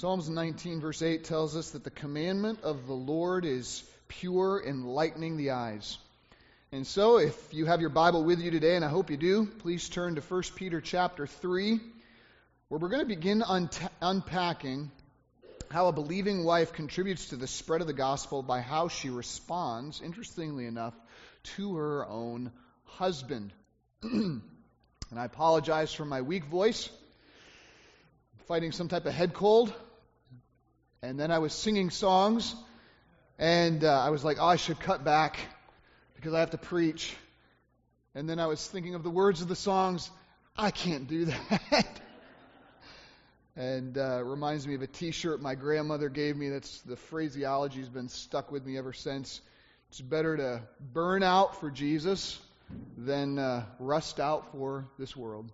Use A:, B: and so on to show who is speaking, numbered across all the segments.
A: Psalms 19, verse 8 tells us that the commandment of the Lord is pure, enlightening the eyes. And so, if you have your Bible with you today, and I hope you do, please turn to 1 Peter chapter 3, where we're going to begin unpacking how a believing wife contributes to the spread of the gospel by how she responds, interestingly enough, to her own husband. and I apologize for my weak voice fighting some type of head cold. And then I was singing songs, and uh, I was like, oh, I should cut back because I have to preach. And then I was thinking of the words of the songs. I can't do that. and uh, reminds me of a T-shirt my grandmother gave me. That's the phraseology has been stuck with me ever since. It's better to burn out for Jesus than uh, rust out for this world.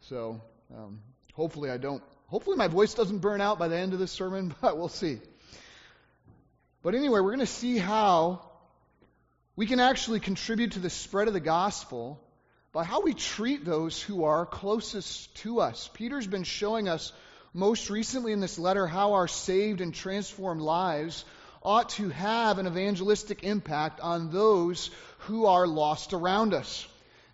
A: So um, hopefully I don't Hopefully, my voice doesn't burn out by the end of this sermon, but we'll see. But anyway, we're going to see how we can actually contribute to the spread of the gospel by how we treat those who are closest to us. Peter's been showing us most recently in this letter how our saved and transformed lives ought to have an evangelistic impact on those who are lost around us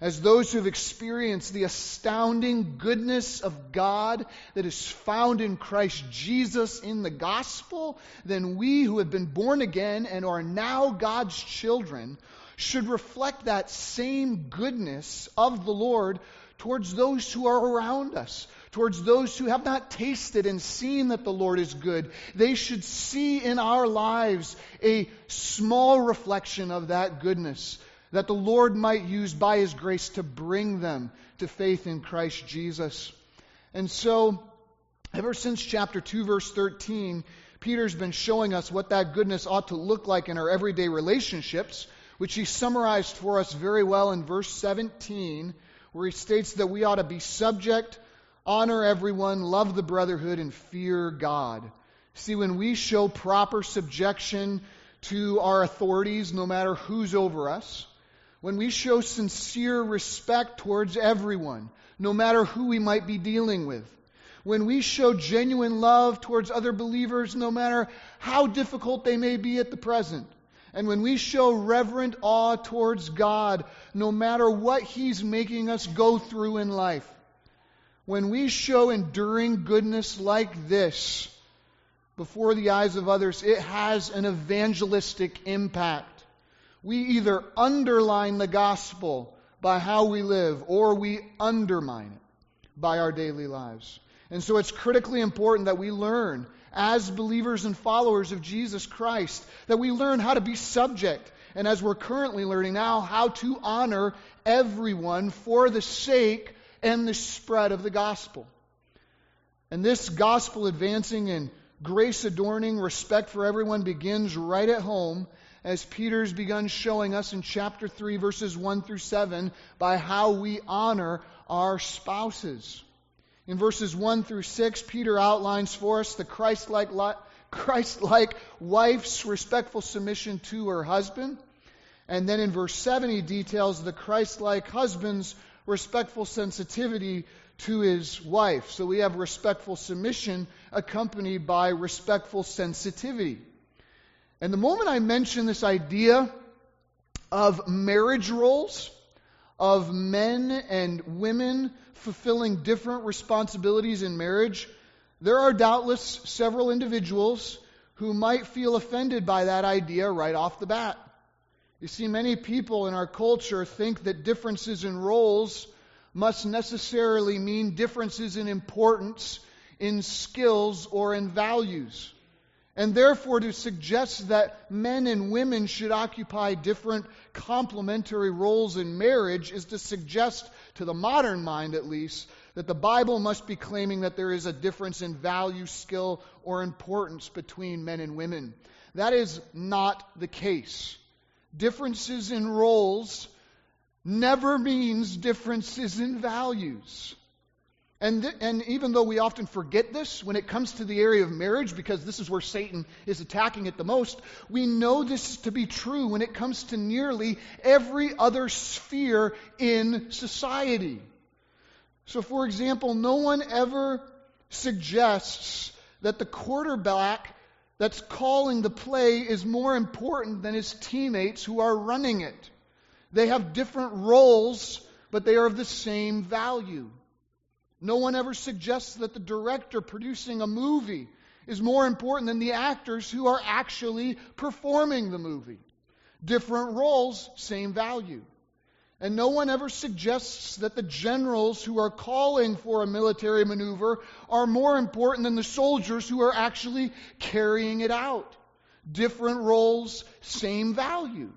A: as those who have experienced the astounding goodness of God that is found in Christ Jesus in the gospel, then we who have been born again and are now God's children should reflect that same goodness of the Lord towards those who are around us, towards those who have not tasted and seen that the Lord is good. They should see in our lives a small reflection of that goodness that the Lord might use by His grace to bring them to faith in Christ Jesus. And so, ever since chapter 2, verse 13, Peter's been showing us what that goodness ought to look like in our everyday relationships, which he summarized for us very well in verse 17, where he states that we ought to be subject, honor everyone, love the brotherhood, and fear God. See, when we show proper subjection to our authorities, no matter who's over us, when we show sincere respect towards everyone, no matter who we might be dealing with, when we show genuine love towards other believers, no matter how difficult they may be at the present, and when we show reverent awe towards God, no matter what He's making us go through in life, when we show enduring goodness like this before the eyes of others, it has an evangelistic impact we either underline the gospel by how we live or we undermine it by our daily lives. And so it's critically important that we learn, as believers and followers of Jesus Christ, that we learn how to be subject. And as we're currently learning now, how to honor everyone for the sake and the spread of the gospel. And this gospel advancing and grace adorning respect for everyone begins right at home as Peter's begun showing us in chapter 3, verses 1 through 7, by how we honor our spouses. In verses 1 through 6, Peter outlines for us the Christ like Christ-like wife's respectful submission to her husband. And then in verse 7, he details the Christ-like husband's respectful sensitivity to his wife. So we have respectful submission accompanied by respectful sensitivity. And the moment I mention this idea of marriage roles, of men and women fulfilling different responsibilities in marriage, there are doubtless several individuals who might feel offended by that idea right off the bat. You see, many people in our culture think that differences in roles must necessarily mean differences in importance, in skills, or in values. And therefore, to suggest that men and women should occupy different complementary roles in marriage is to suggest, to the modern mind at least, that the Bible must be claiming that there is a difference in value, skill, or importance between men and women. That is not the case. Differences in roles never means differences in values. And, th- and even though we often forget this when it comes to the area of marriage, because this is where Satan is attacking it the most, we know this to be true when it comes to nearly every other sphere in society. So, for example, no one ever suggests that the quarterback that's calling the play is more important than his teammates who are running it. They have different roles, but they are of the same value. No one ever suggests that the director producing a movie is more important than the actors who are actually performing the movie. Different roles, same value. And no one ever suggests that the generals who are calling for a military maneuver are more important than the soldiers who are actually carrying it out. Different roles, same value.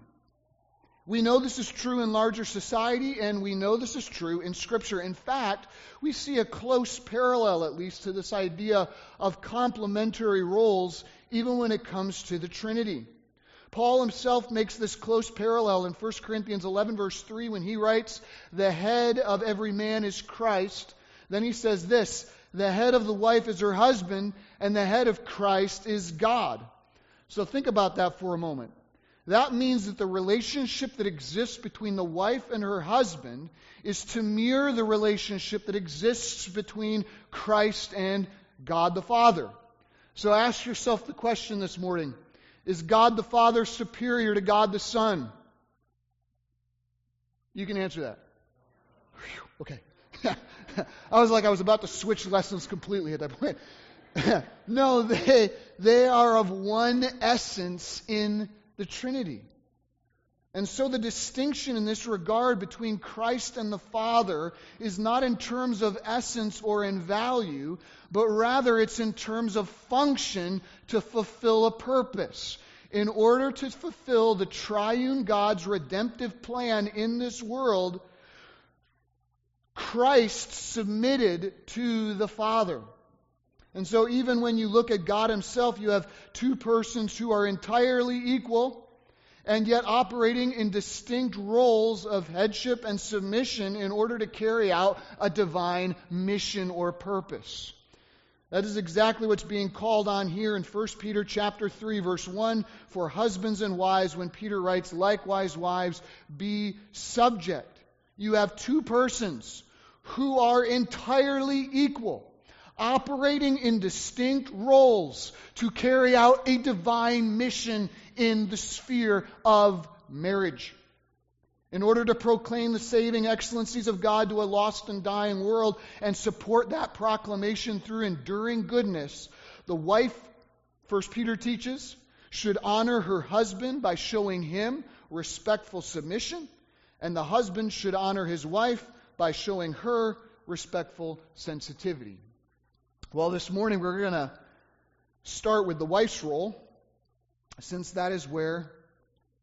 A: We know this is true in larger society, and we know this is true in Scripture. In fact, we see a close parallel, at least, to this idea of complementary roles, even when it comes to the Trinity. Paul himself makes this close parallel in 1 Corinthians 11, verse 3, when he writes, The head of every man is Christ. Then he says this The head of the wife is her husband, and the head of Christ is God. So think about that for a moment. That means that the relationship that exists between the wife and her husband is to mirror the relationship that exists between Christ and God the Father. So ask yourself the question this morning Is God the Father superior to God the Son? You can answer that. Okay. I was like, I was about to switch lessons completely at that point. no, they, they are of one essence in the Trinity. And so the distinction in this regard between Christ and the Father is not in terms of essence or in value, but rather it's in terms of function to fulfill a purpose. In order to fulfill the triune God's redemptive plan in this world, Christ submitted to the Father. And so, even when you look at God Himself, you have two persons who are entirely equal and yet operating in distinct roles of headship and submission in order to carry out a divine mission or purpose. That is exactly what's being called on here in 1 Peter chapter 3 verse 1 for husbands and wives when Peter writes likewise wives be subject. You have two persons who are entirely equal operating in distinct roles to carry out a divine mission in the sphere of marriage. In order to proclaim the saving excellencies of God to a lost and dying world and support that proclamation through enduring goodness, the wife, First Peter teaches, should honor her husband by showing him respectful submission, and the husband should honor his wife by showing her respectful sensitivity. Well, this morning we're going to start with the wife's role, since that is where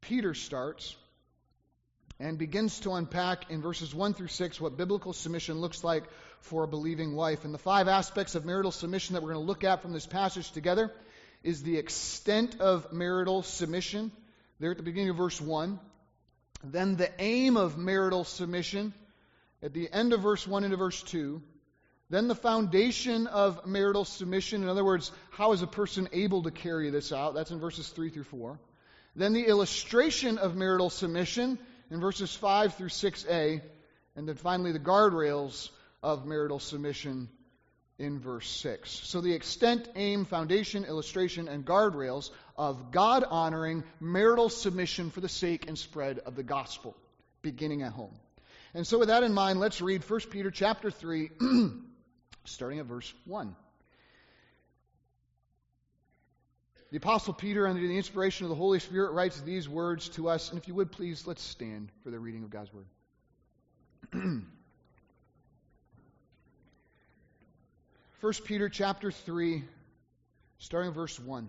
A: Peter starts and begins to unpack in verses 1 through 6 what biblical submission looks like for a believing wife. And the five aspects of marital submission that we're going to look at from this passage together is the extent of marital submission, there at the beginning of verse 1. Then the aim of marital submission at the end of verse 1 into verse 2. Then the foundation of marital submission, in other words, how is a person able to carry this out? That's in verses 3 through 4. Then the illustration of marital submission in verses 5 through 6a. And then finally the guardrails of marital submission in verse 6. So the extent, aim, foundation, illustration, and guardrails of God honoring marital submission for the sake and spread of the gospel, beginning at home. And so with that in mind, let's read 1 Peter chapter 3. starting at verse 1. The Apostle Peter, under the inspiration of the Holy Spirit, writes these words to us. And if you would please, let's stand for the reading of God's Word. 1 Peter chapter 3, starting verse 1.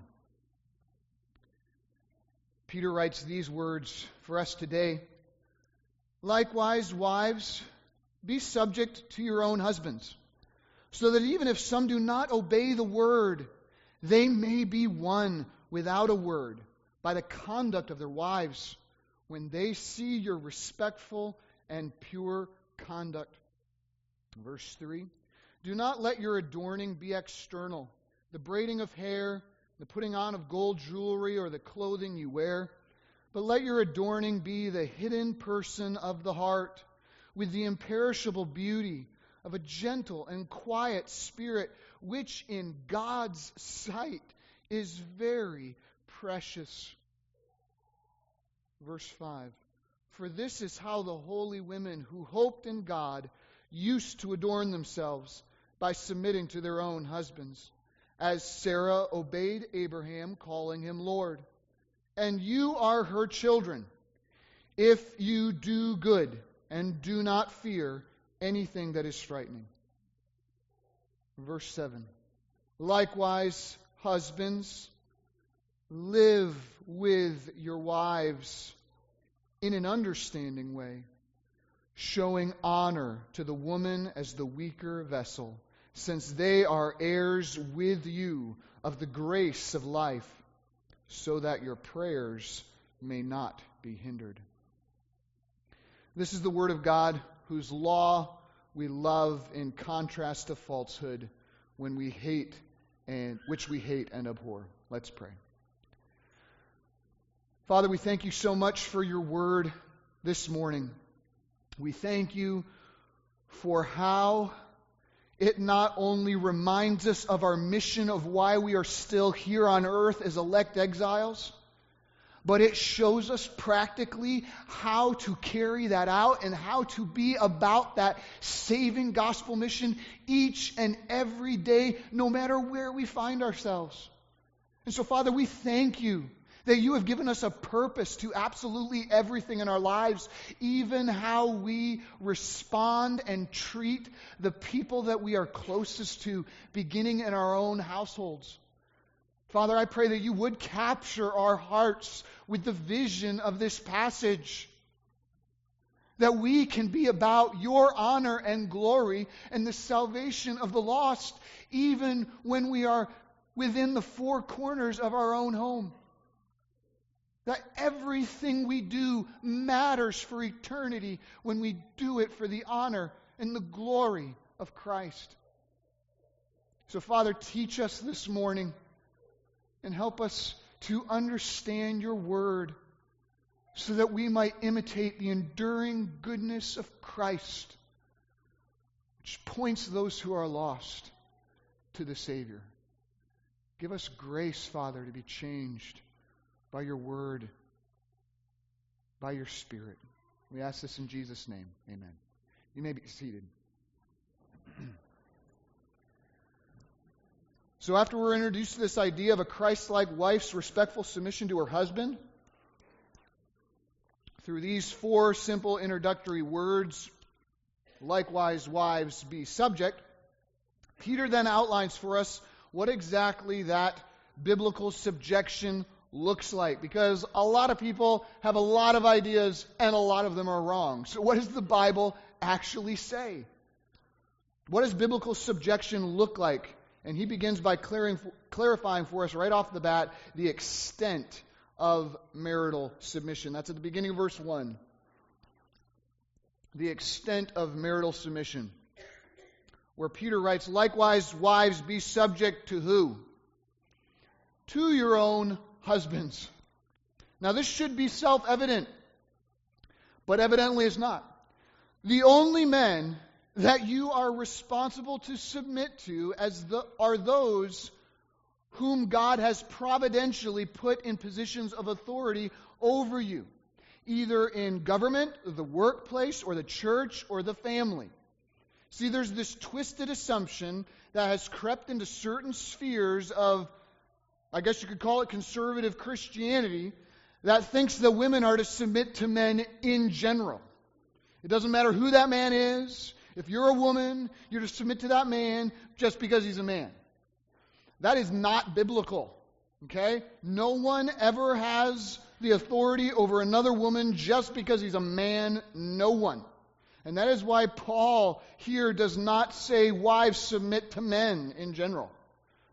A: Peter writes these words for us today. Likewise, wives, be subject to your own husbands so that even if some do not obey the word, they may be won without a word by the conduct of their wives when they see your respectful and pure conduct. Verse 3 Do not let your adorning be external, the braiding of hair, the putting on of gold jewelry, or the clothing you wear, but let your adorning be the hidden person of the heart, with the imperishable beauty of a gentle and quiet spirit, which in God's sight is very precious. Verse 5 For this is how the holy women who hoped in God used to adorn themselves by submitting to their own husbands, as Sarah obeyed Abraham, calling him Lord. And you are her children, if you do good and do not fear anything that is frightening. Verse 7 Likewise, husbands, live with your wives in an understanding way, showing honor to the woman as the weaker vessel, since they are heirs with you of the grace of life, so that your prayers may not be hindered. This is the Word of God, whose law we love in contrast to falsehood when we hate and which we hate and abhor. Let's pray. Father, we thank you so much for your word this morning. We thank you for how it not only reminds us of our mission of why we are still here on earth as elect exiles, but it shows us practically how to carry that out and how to be about that saving gospel mission each and every day, no matter where we find ourselves. And so, Father, we thank you that you have given us a purpose to absolutely everything in our lives, even how we respond and treat the people that we are closest to, beginning in our own households. Father, I pray that you would capture our hearts with the vision of this passage. That we can be about your honor and glory and the salvation of the lost, even when we are within the four corners of our own home. That everything we do matters for eternity when we do it for the honor and the glory of Christ. So, Father, teach us this morning and help us to understand your word so that we might imitate the enduring goodness of Christ, which points those who are lost to the Savior. Give us grace, Father, to be changed by your word, by your Spirit. We ask this in Jesus' name. Amen. You may be seated. So, after we're introduced to this idea of a Christ like wife's respectful submission to her husband, through these four simple introductory words, likewise, wives, be subject, Peter then outlines for us what exactly that biblical subjection looks like. Because a lot of people have a lot of ideas and a lot of them are wrong. So, what does the Bible actually say? What does biblical subjection look like? And he begins by clearing, clarifying for us right off the bat the extent of marital submission. That's at the beginning of verse 1. The extent of marital submission. Where Peter writes, Likewise, wives, be subject to who? To your own husbands. Now, this should be self evident, but evidently it's not. The only men that you are responsible to submit to as the, are those whom God has providentially put in positions of authority over you, either in government, the workplace, or the church, or the family. See, there's this twisted assumption that has crept into certain spheres of, I guess you could call it conservative Christianity, that thinks that women are to submit to men in general. It doesn't matter who that man is, if you're a woman, you're to submit to that man just because he's a man. That is not biblical. Okay? No one ever has the authority over another woman just because he's a man. No one. And that is why Paul here does not say wives submit to men in general.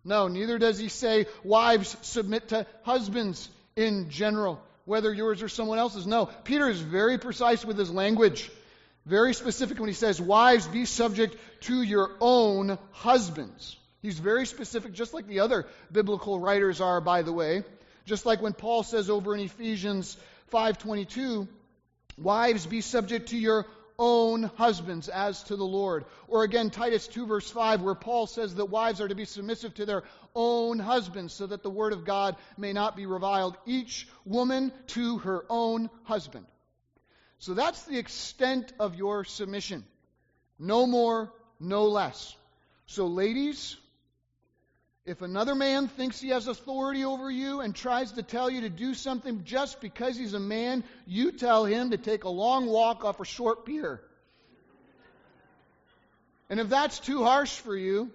A: No, neither does he say wives submit to husbands in general, whether yours or someone else's. No, Peter is very precise with his language. Very specific when he says, Wives, be subject to your own husbands. He's very specific, just like the other biblical writers are, by the way. Just like when Paul says over in Ephesians 5.22, Wives, be subject to your own husbands as to the Lord. Or again, Titus 2, verse 5, where Paul says that wives are to be submissive to their own husbands so that the word of God may not be reviled. Each woman to her own husband. So that's the extent of your submission. No more, no less. So, ladies, if another man thinks he has authority over you and tries to tell you to do something just because he's a man, you tell him to take a long walk off a short pier. And if that's too harsh for you,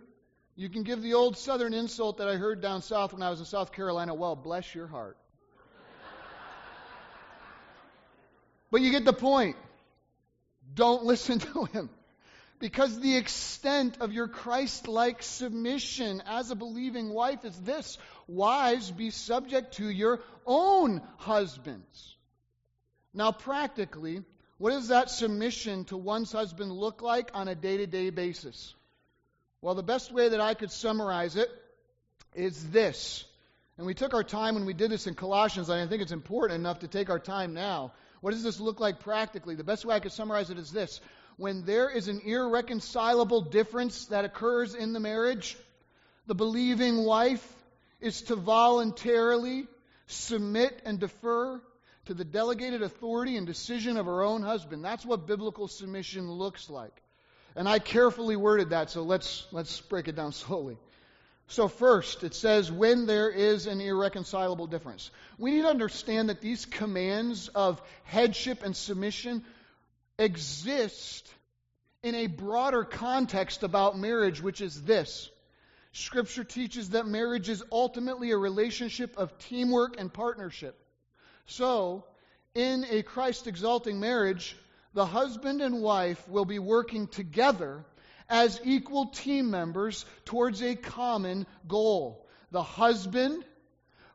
A: you can give the old southern insult that I heard down south when I was in South Carolina well, bless your heart. But you get the point. Don't listen to him. Because the extent of your Christ like submission as a believing wife is this Wives, be subject to your own husbands. Now, practically, what does that submission to one's husband look like on a day to day basis? Well, the best way that I could summarize it is this. And we took our time when we did this in Colossians, and I think it's important enough to take our time now. What does this look like practically? The best way I could summarize it is this when there is an irreconcilable difference that occurs in the marriage, the believing wife is to voluntarily submit and defer to the delegated authority and decision of her own husband. That's what biblical submission looks like. And I carefully worded that, so let's, let's break it down slowly. So, first, it says, when there is an irreconcilable difference. We need to understand that these commands of headship and submission exist in a broader context about marriage, which is this. Scripture teaches that marriage is ultimately a relationship of teamwork and partnership. So, in a Christ exalting marriage, the husband and wife will be working together as equal team members towards a common goal. The husband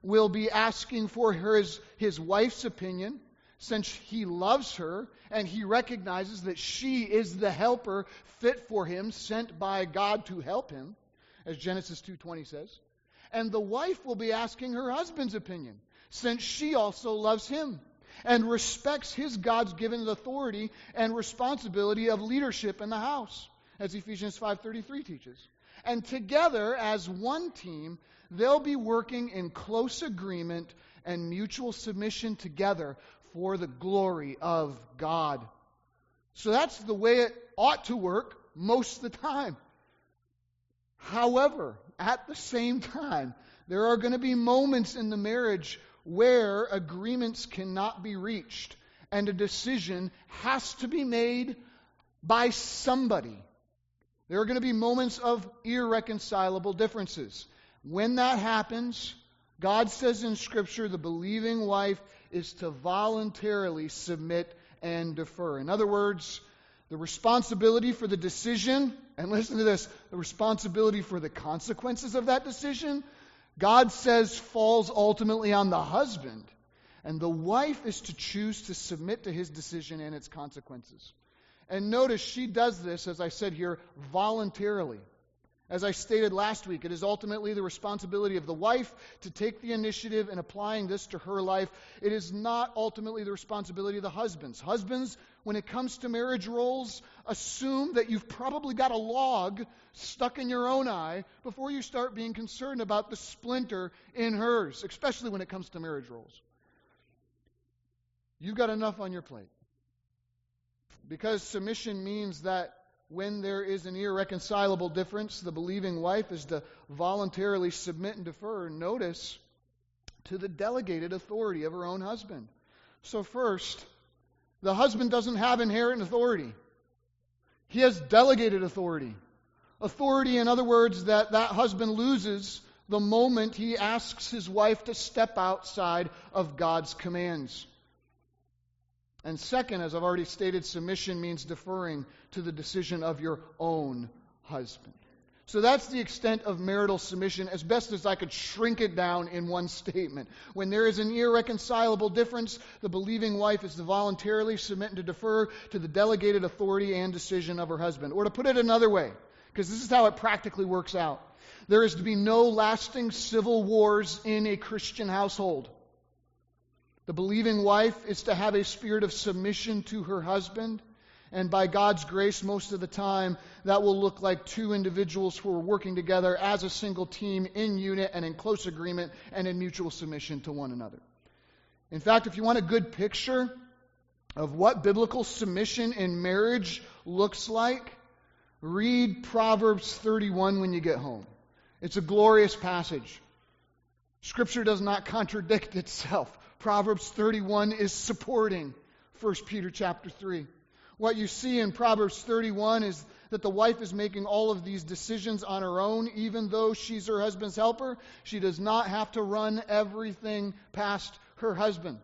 A: will be asking for his, his wife's opinion since he loves her and he recognizes that she is the helper fit for him sent by God to help him as Genesis 2:20 says and the wife will be asking her husband's opinion since she also loves him and respects his God's given authority and responsibility of leadership in the house as Ephesians 5:33 teaches and together as one team they'll be working in close agreement and mutual submission together for the glory of God. So that's the way it ought to work most of the time. However, at the same time, there are going to be moments in the marriage where agreements cannot be reached and a decision has to be made by somebody. There are going to be moments of irreconcilable differences. When that happens, God says in Scripture the believing wife is to voluntarily submit and defer. In other words, the responsibility for the decision, and listen to this, the responsibility for the consequences of that decision, God says falls ultimately on the husband. And the wife is to choose to submit to his decision and its consequences. And notice she does this, as I said here, voluntarily. As I stated last week, it is ultimately the responsibility of the wife to take the initiative in applying this to her life. It is not ultimately the responsibility of the husbands. Husbands, when it comes to marriage roles, assume that you've probably got a log stuck in your own eye before you start being concerned about the splinter in hers, especially when it comes to marriage roles. You've got enough on your plate. Because submission means that when there is an irreconcilable difference, the believing wife is to voluntarily submit and defer, notice, to the delegated authority of her own husband. So, first, the husband doesn't have inherent authority, he has delegated authority. Authority, in other words, that that husband loses the moment he asks his wife to step outside of God's commands. And second, as I've already stated, submission means deferring to the decision of your own husband. So that's the extent of marital submission as best as I could shrink it down in one statement. When there is an irreconcilable difference, the believing wife is to voluntarily submit and to defer to the delegated authority and decision of her husband. Or to put it another way, because this is how it practically works out there is to be no lasting civil wars in a Christian household. The believing wife is to have a spirit of submission to her husband, And by God's grace, most of the time, that will look like two individuals who are working together as a single team in unit and in close agreement and in mutual submission to one another. In fact, if you want a good picture of what biblical submission in marriage looks like, read Proverbs 31 when you get home. It's a glorious passage. Scripture does not contradict itself. Proverbs 31 is supporting 1 Peter chapter 3. What you see in Proverbs 31 is that the wife is making all of these decisions on her own, even though she's her husband's helper. She does not have to run everything past her husband.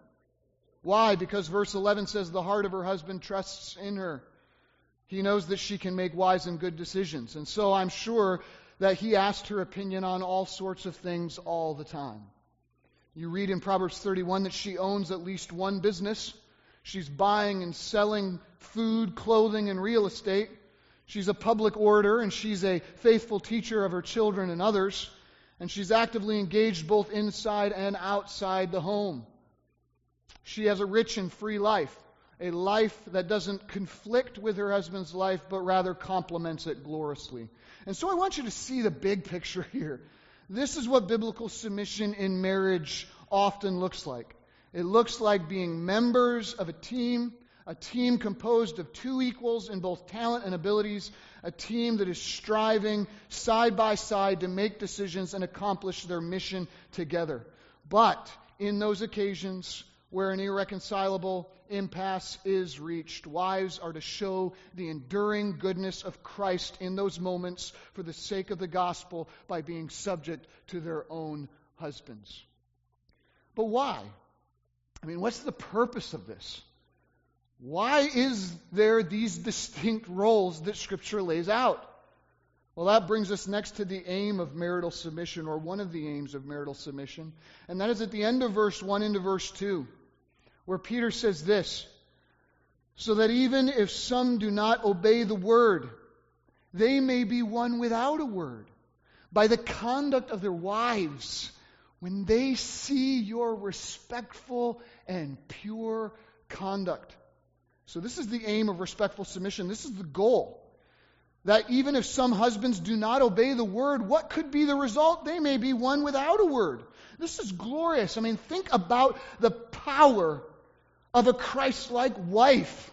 A: Why? Because verse 11 says, The heart of her husband trusts in her. He knows that she can make wise and good decisions. And so I'm sure that he asked her opinion on all sorts of things all the time. You read in Proverbs 31 that she owns at least one business. She's buying and selling food, clothing, and real estate. She's a public orator and she's a faithful teacher of her children and others. And she's actively engaged both inside and outside the home. She has a rich and free life, a life that doesn't conflict with her husband's life, but rather complements it gloriously. And so I want you to see the big picture here. This is what biblical submission in marriage often looks like. It looks like being members of a team, a team composed of two equals in both talent and abilities, a team that is striving side by side to make decisions and accomplish their mission together. But in those occasions where an irreconcilable impasse is reached. Wives are to show the enduring goodness of Christ in those moments for the sake of the gospel by being subject to their own husbands. But why? I mean, what's the purpose of this? Why is there these distinct roles that Scripture lays out? Well, that brings us next to the aim of marital submission, or one of the aims of marital submission. And that is at the end of verse 1 into verse 2 where Peter says this so that even if some do not obey the word, they may be won without a word by the conduct of their wives when they see your respectful and pure conduct. So, this is the aim of respectful submission. This is the goal. That even if some husbands do not obey the word, what could be the result? They may be won without a word. This is glorious. I mean, think about the power of a Christ like wife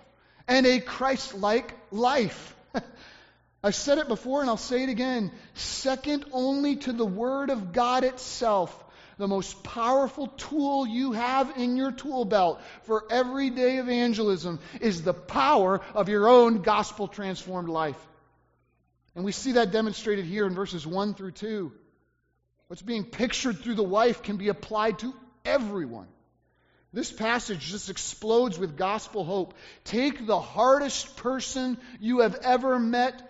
A: and a Christ like life. I've said it before and I'll say it again. Second only to the Word of God itself, the most powerful tool you have in your tool belt for everyday evangelism is the power of your own gospel transformed life. And we see that demonstrated here in verses 1 through 2. What's being pictured through the wife can be applied to everyone. This passage just explodes with gospel hope. Take the hardest person you have ever met,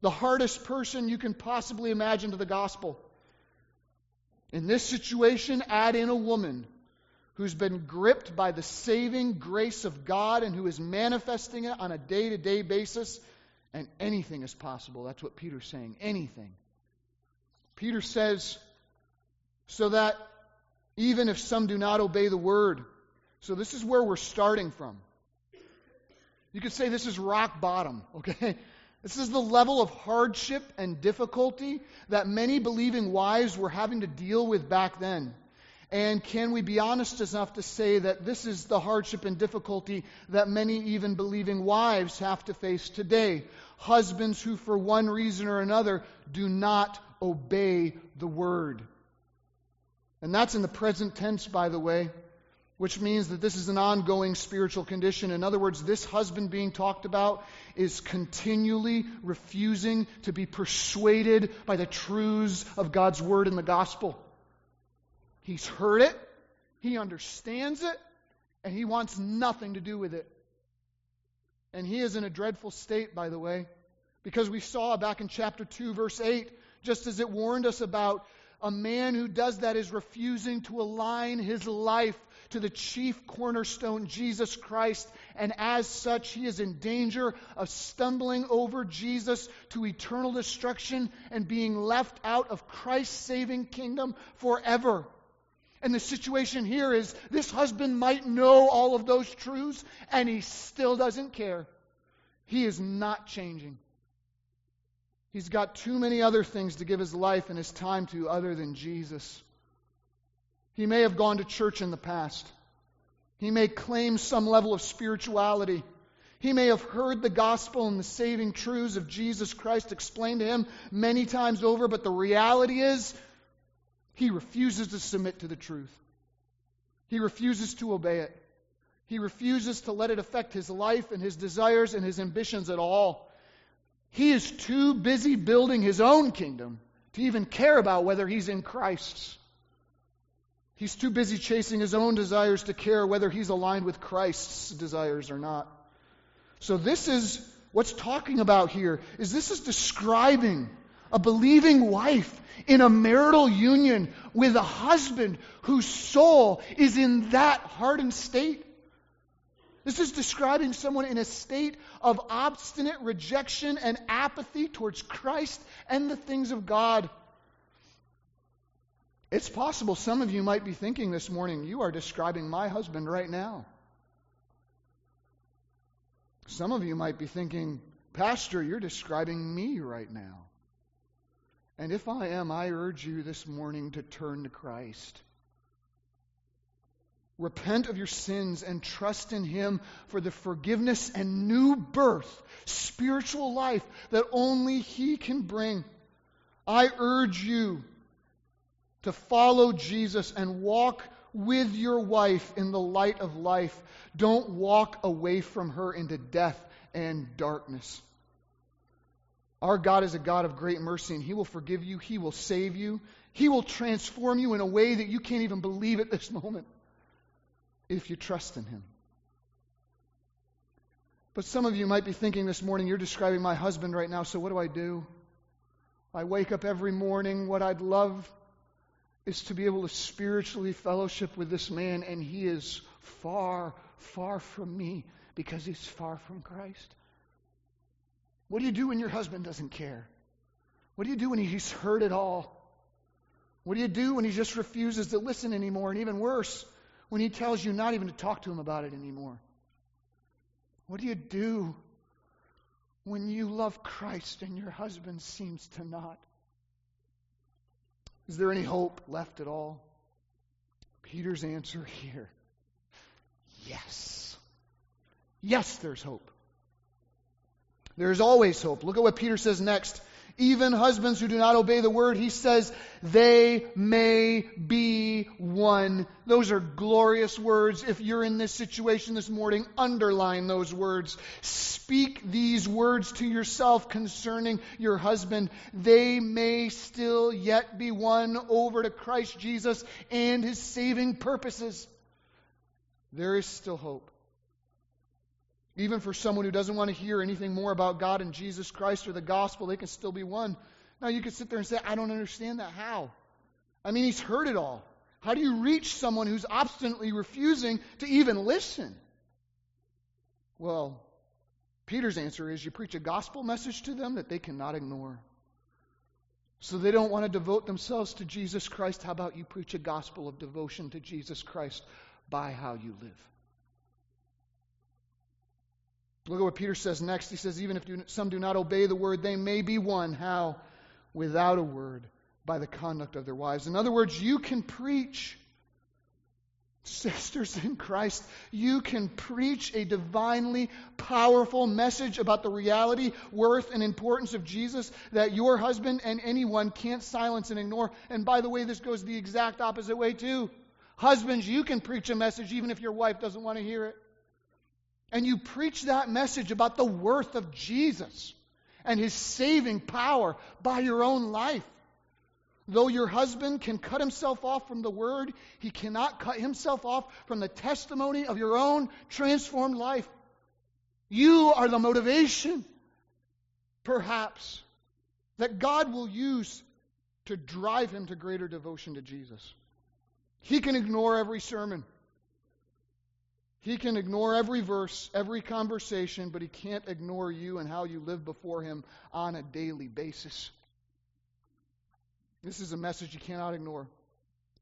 A: the hardest person you can possibly imagine to the gospel. In this situation, add in a woman who's been gripped by the saving grace of God and who is manifesting it on a day to day basis, and anything is possible. That's what Peter's saying. Anything. Peter says, so that even if some do not obey the word. So this is where we're starting from. You could say this is rock bottom, okay? This is the level of hardship and difficulty that many believing wives were having to deal with back then. And can we be honest enough to say that this is the hardship and difficulty that many even believing wives have to face today? Husbands who, for one reason or another, do not obey the word. And that's in the present tense, by the way, which means that this is an ongoing spiritual condition. In other words, this husband being talked about is continually refusing to be persuaded by the truths of God's word and the gospel. He's heard it, he understands it, and he wants nothing to do with it. And he is in a dreadful state, by the way, because we saw back in chapter 2, verse 8, just as it warned us about a man who does that is refusing to align his life to the chief cornerstone, Jesus Christ, and as such, he is in danger of stumbling over Jesus to eternal destruction and being left out of Christ's saving kingdom forever. And the situation here is this husband might know all of those truths, and he still doesn't care. He is not changing. He's got too many other things to give his life and his time to other than Jesus. He may have gone to church in the past. He may claim some level of spirituality. He may have heard the gospel and the saving truths of Jesus Christ explained to him many times over, but the reality is he refuses to submit to the truth. He refuses to obey it. He refuses to let it affect his life and his desires and his ambitions at all. He is too busy building his own kingdom to even care about whether he's in Christ's. He's too busy chasing his own desires to care whether he's aligned with Christ's desires or not. So this is what's talking about here is this is describing a believing wife in a marital union with a husband whose soul is in that hardened state. This is describing someone in a state of obstinate rejection and apathy towards Christ and the things of God. It's possible some of you might be thinking this morning, you are describing my husband right now. Some of you might be thinking, Pastor, you're describing me right now. And if I am, I urge you this morning to turn to Christ. Repent of your sins and trust in Him for the forgiveness and new birth, spiritual life that only He can bring. I urge you to follow Jesus and walk with your wife in the light of life. Don't walk away from her into death and darkness. Our God is a God of great mercy, and He will forgive you. He will save you. He will transform you in a way that you can't even believe at this moment if you trust in Him. But some of you might be thinking this morning, you're describing my husband right now, so what do I do? I wake up every morning. What I'd love is to be able to spiritually fellowship with this man, and he is far, far from me because he's far from Christ. What do you do when your husband doesn't care? What do you do when he's heard it all? What do you do when he just refuses to listen anymore? And even worse, when he tells you not even to talk to him about it anymore? What do you do when you love Christ and your husband seems to not? Is there any hope left at all? Peter's answer here yes. Yes, there's hope. There's always hope. Look at what Peter says next. Even husbands who do not obey the word, he says, they may be won. Those are glorious words. If you're in this situation this morning, underline those words. Speak these words to yourself concerning your husband. They may still yet be won over to Christ Jesus and his saving purposes. There is still hope. Even for someone who doesn't want to hear anything more about God and Jesus Christ or the gospel, they can still be won. Now, you could sit there and say, I don't understand that. How? I mean, he's heard it all. How do you reach someone who's obstinately refusing to even listen? Well, Peter's answer is you preach a gospel message to them that they cannot ignore. So they don't want to devote themselves to Jesus Christ. How about you preach a gospel of devotion to Jesus Christ by how you live? Look at what Peter says next. He says, Even if some do not obey the word, they may be won. How? Without a word, by the conduct of their wives. In other words, you can preach. Sisters in Christ, you can preach a divinely powerful message about the reality, worth, and importance of Jesus that your husband and anyone can't silence and ignore. And by the way, this goes the exact opposite way, too. Husbands, you can preach a message even if your wife doesn't want to hear it and you preach that message about the worth of Jesus and his saving power by your own life. Though your husband can cut himself off from the word, he cannot cut himself off from the testimony of your own transformed life. You are the motivation, perhaps, that God will use to drive him to greater devotion to Jesus. He can ignore every sermon. He can ignore every verse, every conversation, but he can't ignore you and how you live before him on a daily basis. This is a message you cannot ignore.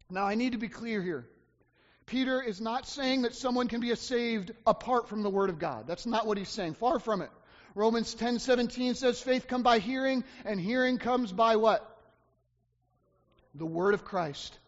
A: Now, I need to be clear here. Peter is not saying that someone can be saved apart from the Word of God. That's not what he's saying. Far from it. Romans 10:17 says faith come by hearing and hearing comes by what? The word of Christ.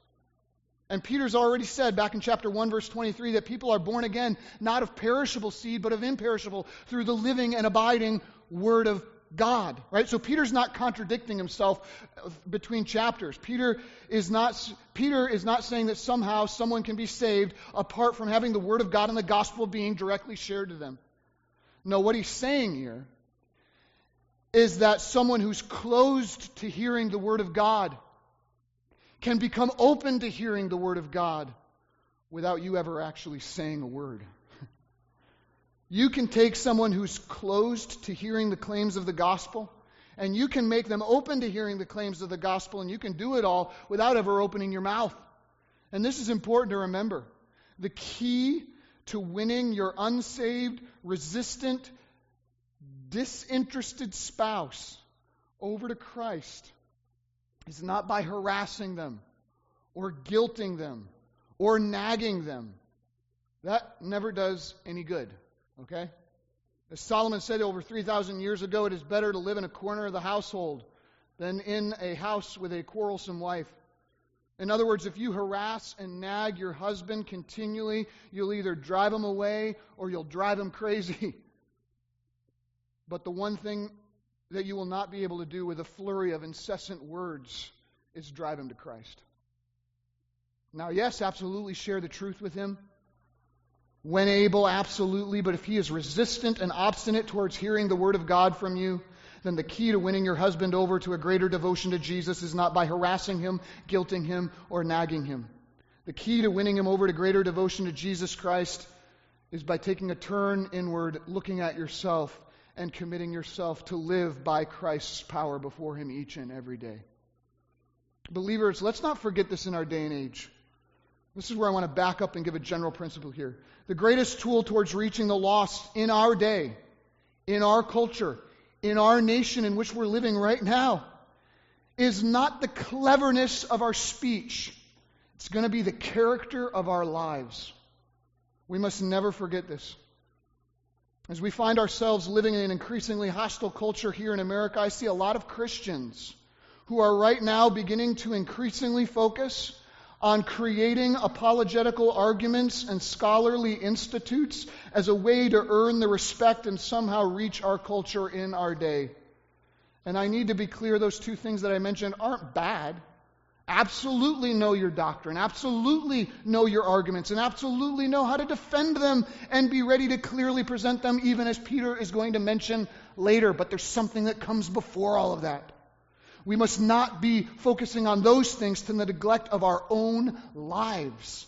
A: And Peter's already said back in chapter 1 verse 23 that people are born again not of perishable seed but of imperishable through the living and abiding word of God, right? So Peter's not contradicting himself uh, between chapters. Peter is not Peter is not saying that somehow someone can be saved apart from having the word of God and the gospel being directly shared to them. No, what he's saying here is that someone who's closed to hearing the word of God can become open to hearing the word of God without you ever actually saying a word. You can take someone who's closed to hearing the claims of the gospel, and you can make them open to hearing the claims of the gospel, and you can do it all without ever opening your mouth. And this is important to remember. The key to winning your unsaved, resistant, disinterested spouse over to Christ is not by harassing them or guilting them or nagging them. That never does any good. Okay? As Solomon said over 3,000 years ago, it is better to live in a corner of the household than in a house with a quarrelsome wife. In other words, if you harass and nag your husband continually, you'll either drive him away or you'll drive him crazy. But the one thing that you will not be able to do with a flurry of incessant words is drive him to Christ. Now, yes, absolutely share the truth with him. When able, absolutely. But if he is resistant and obstinate towards hearing the word of God from you, then the key to winning your husband over to a greater devotion to Jesus is not by harassing him, guilting him, or nagging him. The key to winning him over to greater devotion to Jesus Christ is by taking a turn inward, looking at yourself, and committing yourself to live by Christ's power before him each and every day. Believers, let's not forget this in our day and age. This is where I want to back up and give a general principle here. The greatest tool towards reaching the lost in our day, in our culture, in our nation in which we're living right now, is not the cleverness of our speech. It's going to be the character of our lives. We must never forget this. As we find ourselves living in an increasingly hostile culture here in America, I see a lot of Christians who are right now beginning to increasingly focus on creating apologetical arguments and scholarly institutes as a way to earn the respect and somehow reach our culture in our day. And I need to be clear those two things that I mentioned aren't bad. Absolutely know your doctrine, absolutely know your arguments, and absolutely know how to defend them and be ready to clearly present them, even as Peter is going to mention later. But there's something that comes before all of that. We must not be focusing on those things to the neglect of our own lives.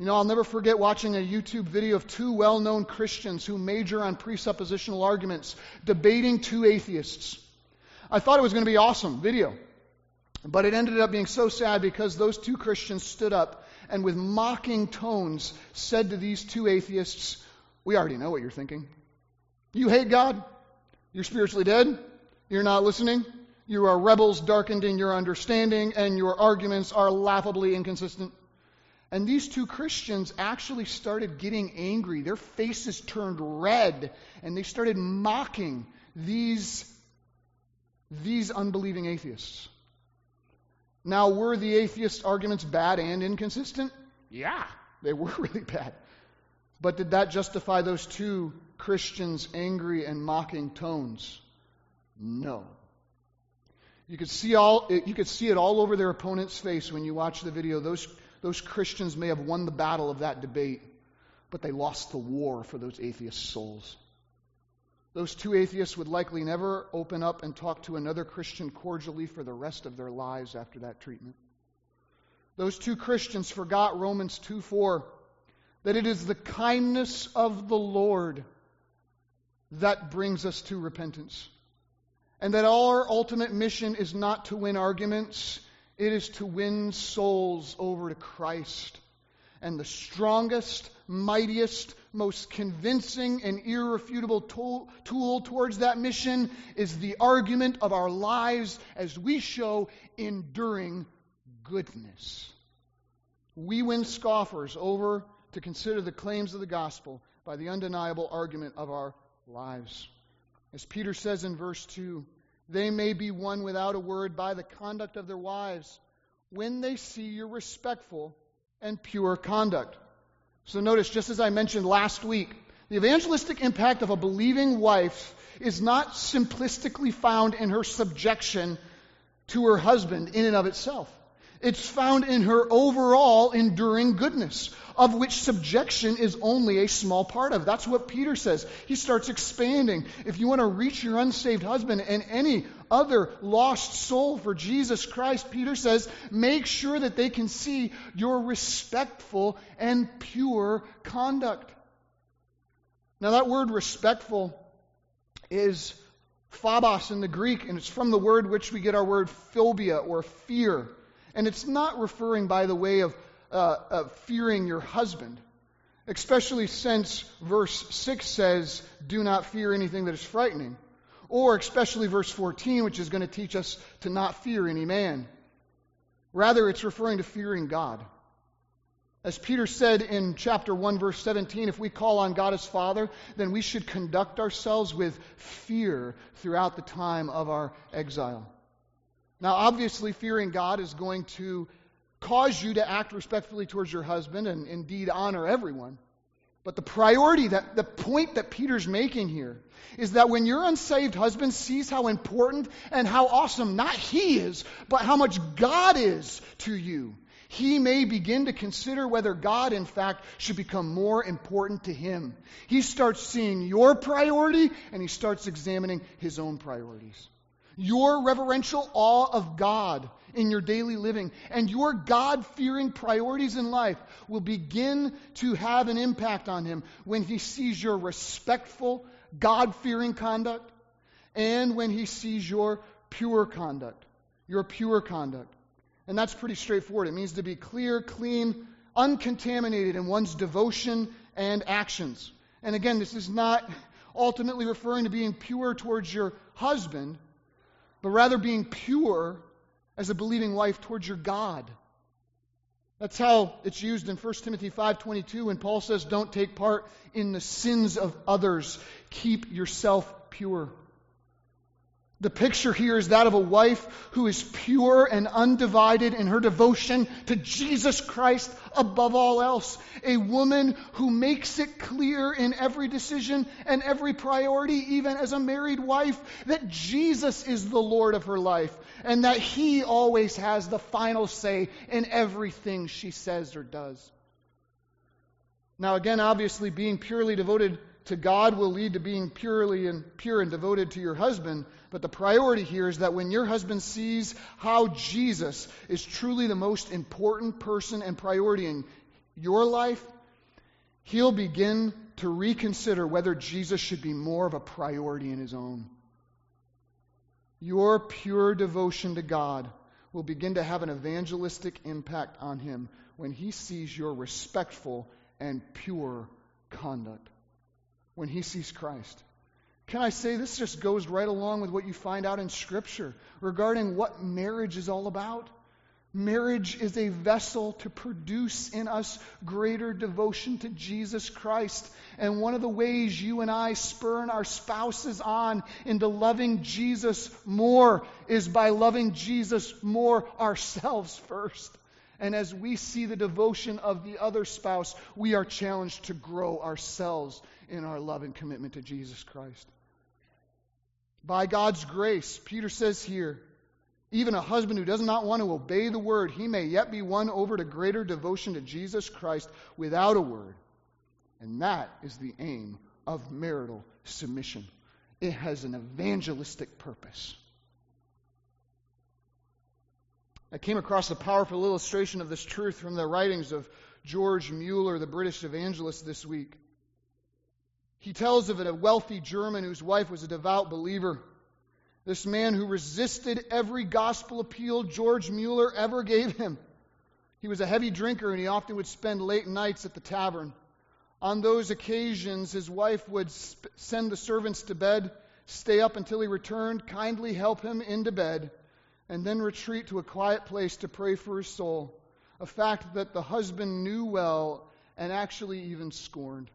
A: You know, I'll never forget watching a YouTube video of two well known Christians who major on presuppositional arguments debating two atheists. I thought it was going to be awesome video, but it ended up being so sad because those two Christians stood up and with mocking tones said to these two atheists, We already know what you're thinking. You hate God. You're spiritually dead. You're not listening. You are rebels darkened in your understanding, and your arguments are laughably inconsistent. And these two Christians actually started getting angry. Their faces turned red, and they started mocking these, these unbelieving atheists. Now, were the atheist arguments bad and inconsistent? Yeah, they were really bad. But did that justify those two Christians' angry and mocking tones? No. You could see all you could see it all over their opponent's face when you watch the video. Those those Christians may have won the battle of that debate, but they lost the war for those atheist souls. Those two atheists would likely never open up and talk to another Christian cordially for the rest of their lives after that treatment. Those two Christians forgot Romans 2 4, that it is the kindness of the Lord that brings us to repentance. And that our ultimate mission is not to win arguments, it is to win souls over to Christ. And the strongest, mightiest, most convincing, and irrefutable tool, tool, towards that mission is the argument of our lives as we show enduring goodness. We win scoffers over to consider the claims of the gospel by the undeniable argument of our lives. As Peter says in verse 2, they may be won without a word by the conduct of their wives when they see you're respectful and pure conduct. So notice, just as I mentioned last week, the evangelistic impact of a believing wife is not simplistically found in her subjection to her husband in and of itself. It's found in her overall enduring goodness, of which subjection is only a small part of. That's what Peter says. He starts expanding. If you want to reach your unsaved husband and any other lost soul for Jesus Christ, Peter says, make sure that they can see your respectful and pure conduct. Now, that word respectful is phobos in the Greek, and it's from the word which we get our word phobia or fear. And it's not referring by the way of, uh, of fearing your husband, especially since verse 6 says, Do not fear anything that is frightening. Or especially verse 14, which is going to teach us to not fear any man. Rather, it's referring to fearing God. As Peter said in chapter 1, verse 17, if we call on God as Father, then we should conduct ourselves with fear throughout the time of our exile. Now, obviously, fearing God is going to cause you to act respectfully towards your husband and indeed honor everyone. But the priority, that the point that Peter's making here, is that when your unsaved husband sees how important and how awesome not he is, but how much God is to you, he may begin to consider whether God, in fact, should become more important to him. He starts seeing your priority and he starts examining his own priorities your reverential awe of God in your daily living and your God fearing priorities in life will begin to have an impact on him when he sees your respectful, God fearing conduct and when he sees your pure conduct. Your pure conduct. And that's pretty straightforward. It means to be clear, clean, uncontaminated in one's devotion and actions. And again, this is not ultimately referring to being pure towards your husband but rather being pure as a believing wife towards your God. That's how it's used in 1 Timothy 5:22 when Paul says don't take part in the sins of others, keep yourself pure. The picture here is that of a wife who is pure and undivided in her devotion to Jesus Christ above all else. A woman who makes it clear in every decision and every priority, even as a married wife, that Jesus is the Lord of her life and that He always has the final say in everything she says or does. Now, again, obviously, being purely devoted to God will lead to being purely and pure and devoted to your husband. But the priority here is that when your husband sees how Jesus is truly the most important person and priority in your life, he'll begin to reconsider whether Jesus should be more of a priority in his own. Your pure devotion to God will begin to have an evangelistic impact on him when he sees your respectful and pure conduct when he sees Christ. Can I say this just goes right along with what you find out in Scripture regarding what marriage is all about? Marriage is a vessel to produce in us greater devotion to Jesus Christ. And one of the ways you and I spurn our spouses on into loving Jesus more is by loving Jesus more ourselves first. And as we see the devotion of the other spouse, we are challenged to grow ourselves in our love and commitment to Jesus Christ. By God's grace, Peter says here, even a husband who does not want to obey the word, he may yet be won over to greater devotion to Jesus Christ without a word. And that is the aim of marital submission. It has an evangelistic purpose. I came across a powerful illustration of this truth from the writings of George Mueller, the British evangelist, this week. He tells of it a wealthy German whose wife was a devout believer. This man who resisted every gospel appeal George Mueller ever gave him. He was a heavy drinker and he often would spend late nights at the tavern. On those occasions, his wife would sp- send the servants to bed, stay up until he returned, kindly help him into bed, and then retreat to a quiet place to pray for his soul, a fact that the husband knew well and actually even scorned.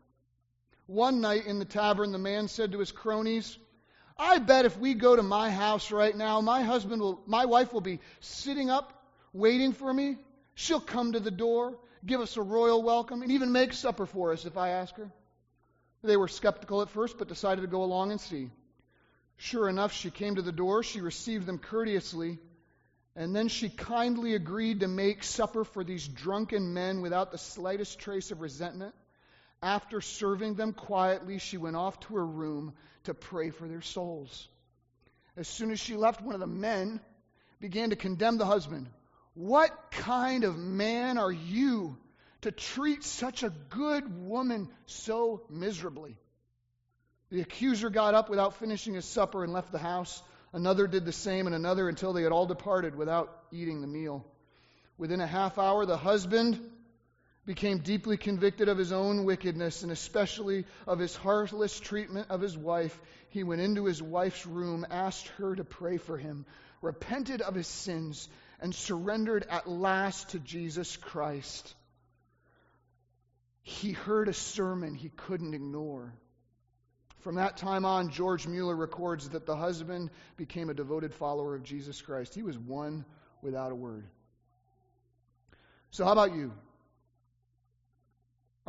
A: One night in the tavern, the man said to his cronies, I bet if we go to my house right now, my husband will, my wife will be sitting up waiting for me. She'll come to the door, give us a royal welcome, and even make supper for us if I ask her. They were skeptical at first, but decided to go along and see. Sure enough, she came to the door. She received them courteously, and then she kindly agreed to make supper for these drunken men without the slightest trace of resentment. After serving them quietly, she went off to her room to pray for their souls. As soon as she left, one of the men began to condemn the husband. What kind of man are you to treat such a good woman so miserably? The accuser got up without finishing his supper and left the house. Another did the same, and another until they had all departed without eating the meal. Within a half hour, the husband became deeply convicted of his own wickedness and especially of his heartless treatment of his wife. He went into his wife's room, asked her to pray for him, repented of his sins, and surrendered at last to Jesus Christ. He heard a sermon he couldn't ignore. From that time on, George Mueller records that the husband became a devoted follower of Jesus Christ. He was won without a word. So, how about you?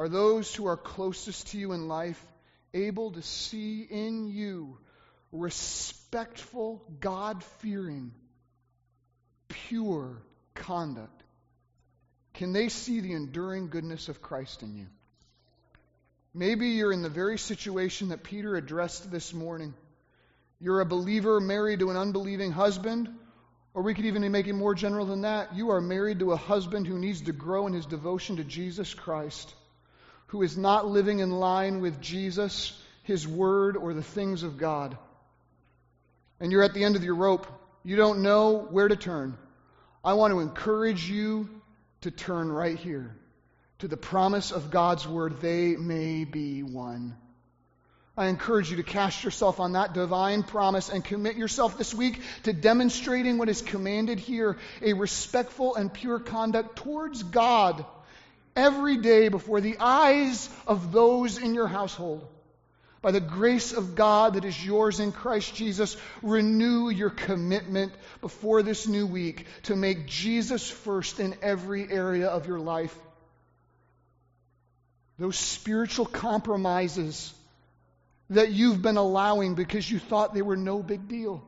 A: Are those who are closest to you in life able to see in you respectful, God fearing, pure conduct? Can they see the enduring goodness of Christ in you? Maybe you're in the very situation that Peter addressed this morning. You're a believer married to an unbelieving husband, or we could even make it more general than that. You are married to a husband who needs to grow in his devotion to Jesus Christ, who is not living in line with Jesus, his word, or the things of God. And you're at the end of your rope. You don't know where to turn. I want to encourage you to turn right here to the promise of God's word, they may be won. I encourage you to cast yourself on that divine promise and commit yourself this week to demonstrating what is commanded here a respectful and pure conduct towards God every day before the eyes of those in your household. By the grace of God that is yours in Christ Jesus, renew your commitment before this new week to make Jesus first in every area of your life those spiritual compromises that you've been allowing because you thought they were no big deal.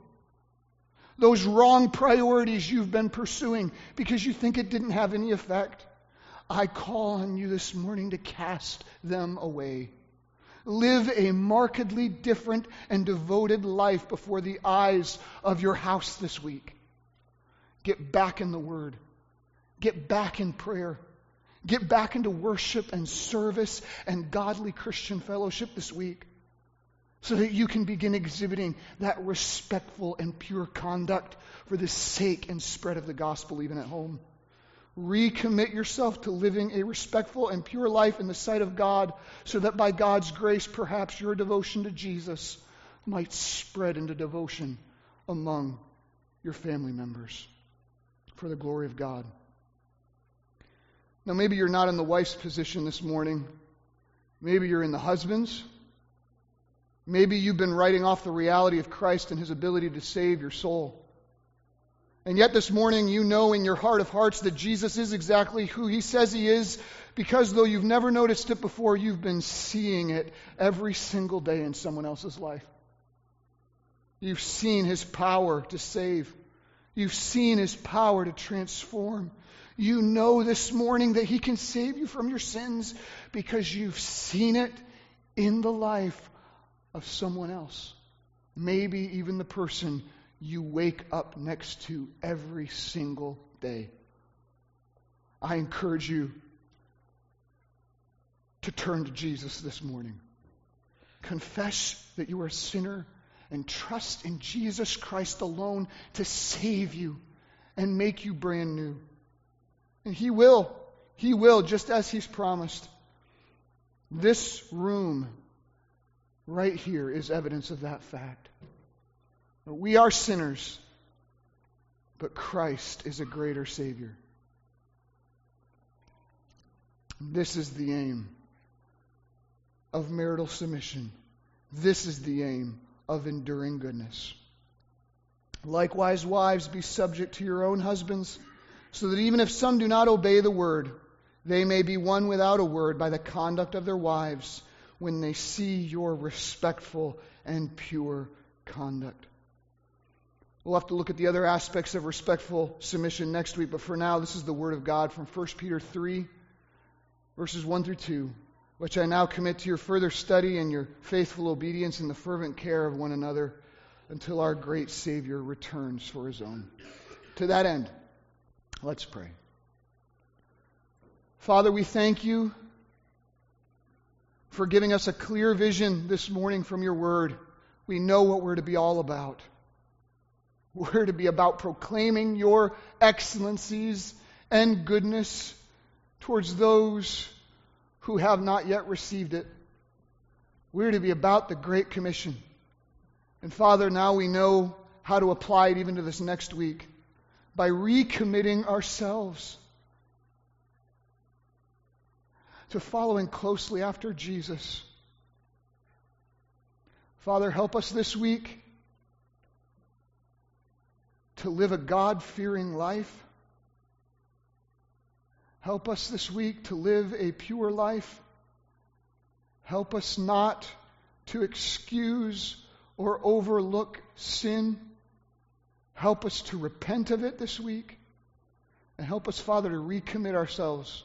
A: Those wrong priorities you've been pursuing because you think it didn't have any effect. I call on you this morning to cast them away. Live a markedly different and devoted life before the eyes of your house this week. Get back in the Word. Get back in prayer. Get back into worship and service and godly Christian fellowship this week so that you can begin exhibiting that respectful and pure conduct for the sake and spread of the gospel even at home. Recommit yourself to living a respectful and pure life in the sight of God so that by God's grace, perhaps your devotion to Jesus might spread into devotion among your family members for the glory of God. Now, maybe you're not in the wife's position this morning. Maybe you're in the husband's. Maybe you've been writing off the reality of Christ and his ability to save your soul. And yet this morning you know in your heart of hearts that Jesus is exactly who he says he is because though you've never noticed it before, you've been seeing it every single day in someone else's life. You've seen his power to save. You've seen his power to transform. You know this morning that He can save you from your sins because you've seen it in the life of someone else. Maybe even the person you wake up next to every single day. I encourage you to turn to Jesus this morning. Confess that you are a sinner and trust in Jesus Christ alone to save you and make you brand new. And He will. He will, just as He's promised. This room right here is evidence of that fact. We are sinners, but Christ is a greater Savior. This is the aim of marital submission. This is the aim of enduring goodness. Likewise, wives, be subject to your own husbands, so that even if some do not obey the word, they may be won without a word by the conduct of their wives when they see your respectful and pure conduct. We'll have to look at the other aspects of respectful submission next week, but for now, this is the Word of God from 1 Peter 3, verses 1 through 2, which I now commit to your further study and your faithful obedience in the fervent care of one another until our great Savior returns for his own. To that end, let's pray. Father, we thank you for giving us a clear vision this morning from your word. We know what we're to be all about. We're to be about proclaiming your excellencies and goodness towards those who have not yet received it. We're to be about the Great Commission. And Father, now we know how to apply it even to this next week by recommitting ourselves to following closely after Jesus. Father, help us this week to live a God fearing life. Help us this week to live a pure life. Help us not to excuse or overlook sin. Help us to repent of it this week. And help us, Father, to recommit ourselves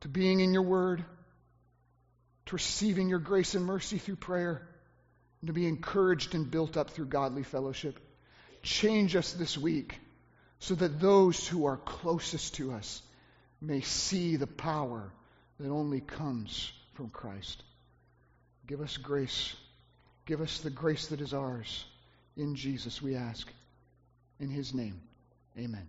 A: to being in your word, to receiving your grace and mercy through prayer, and to be encouraged and built up through godly fellowship. Change us this week so that those who are closest to us may see the power that only comes from Christ. Give us grace. Give us the grace that is ours. In Jesus we ask. In his name, amen.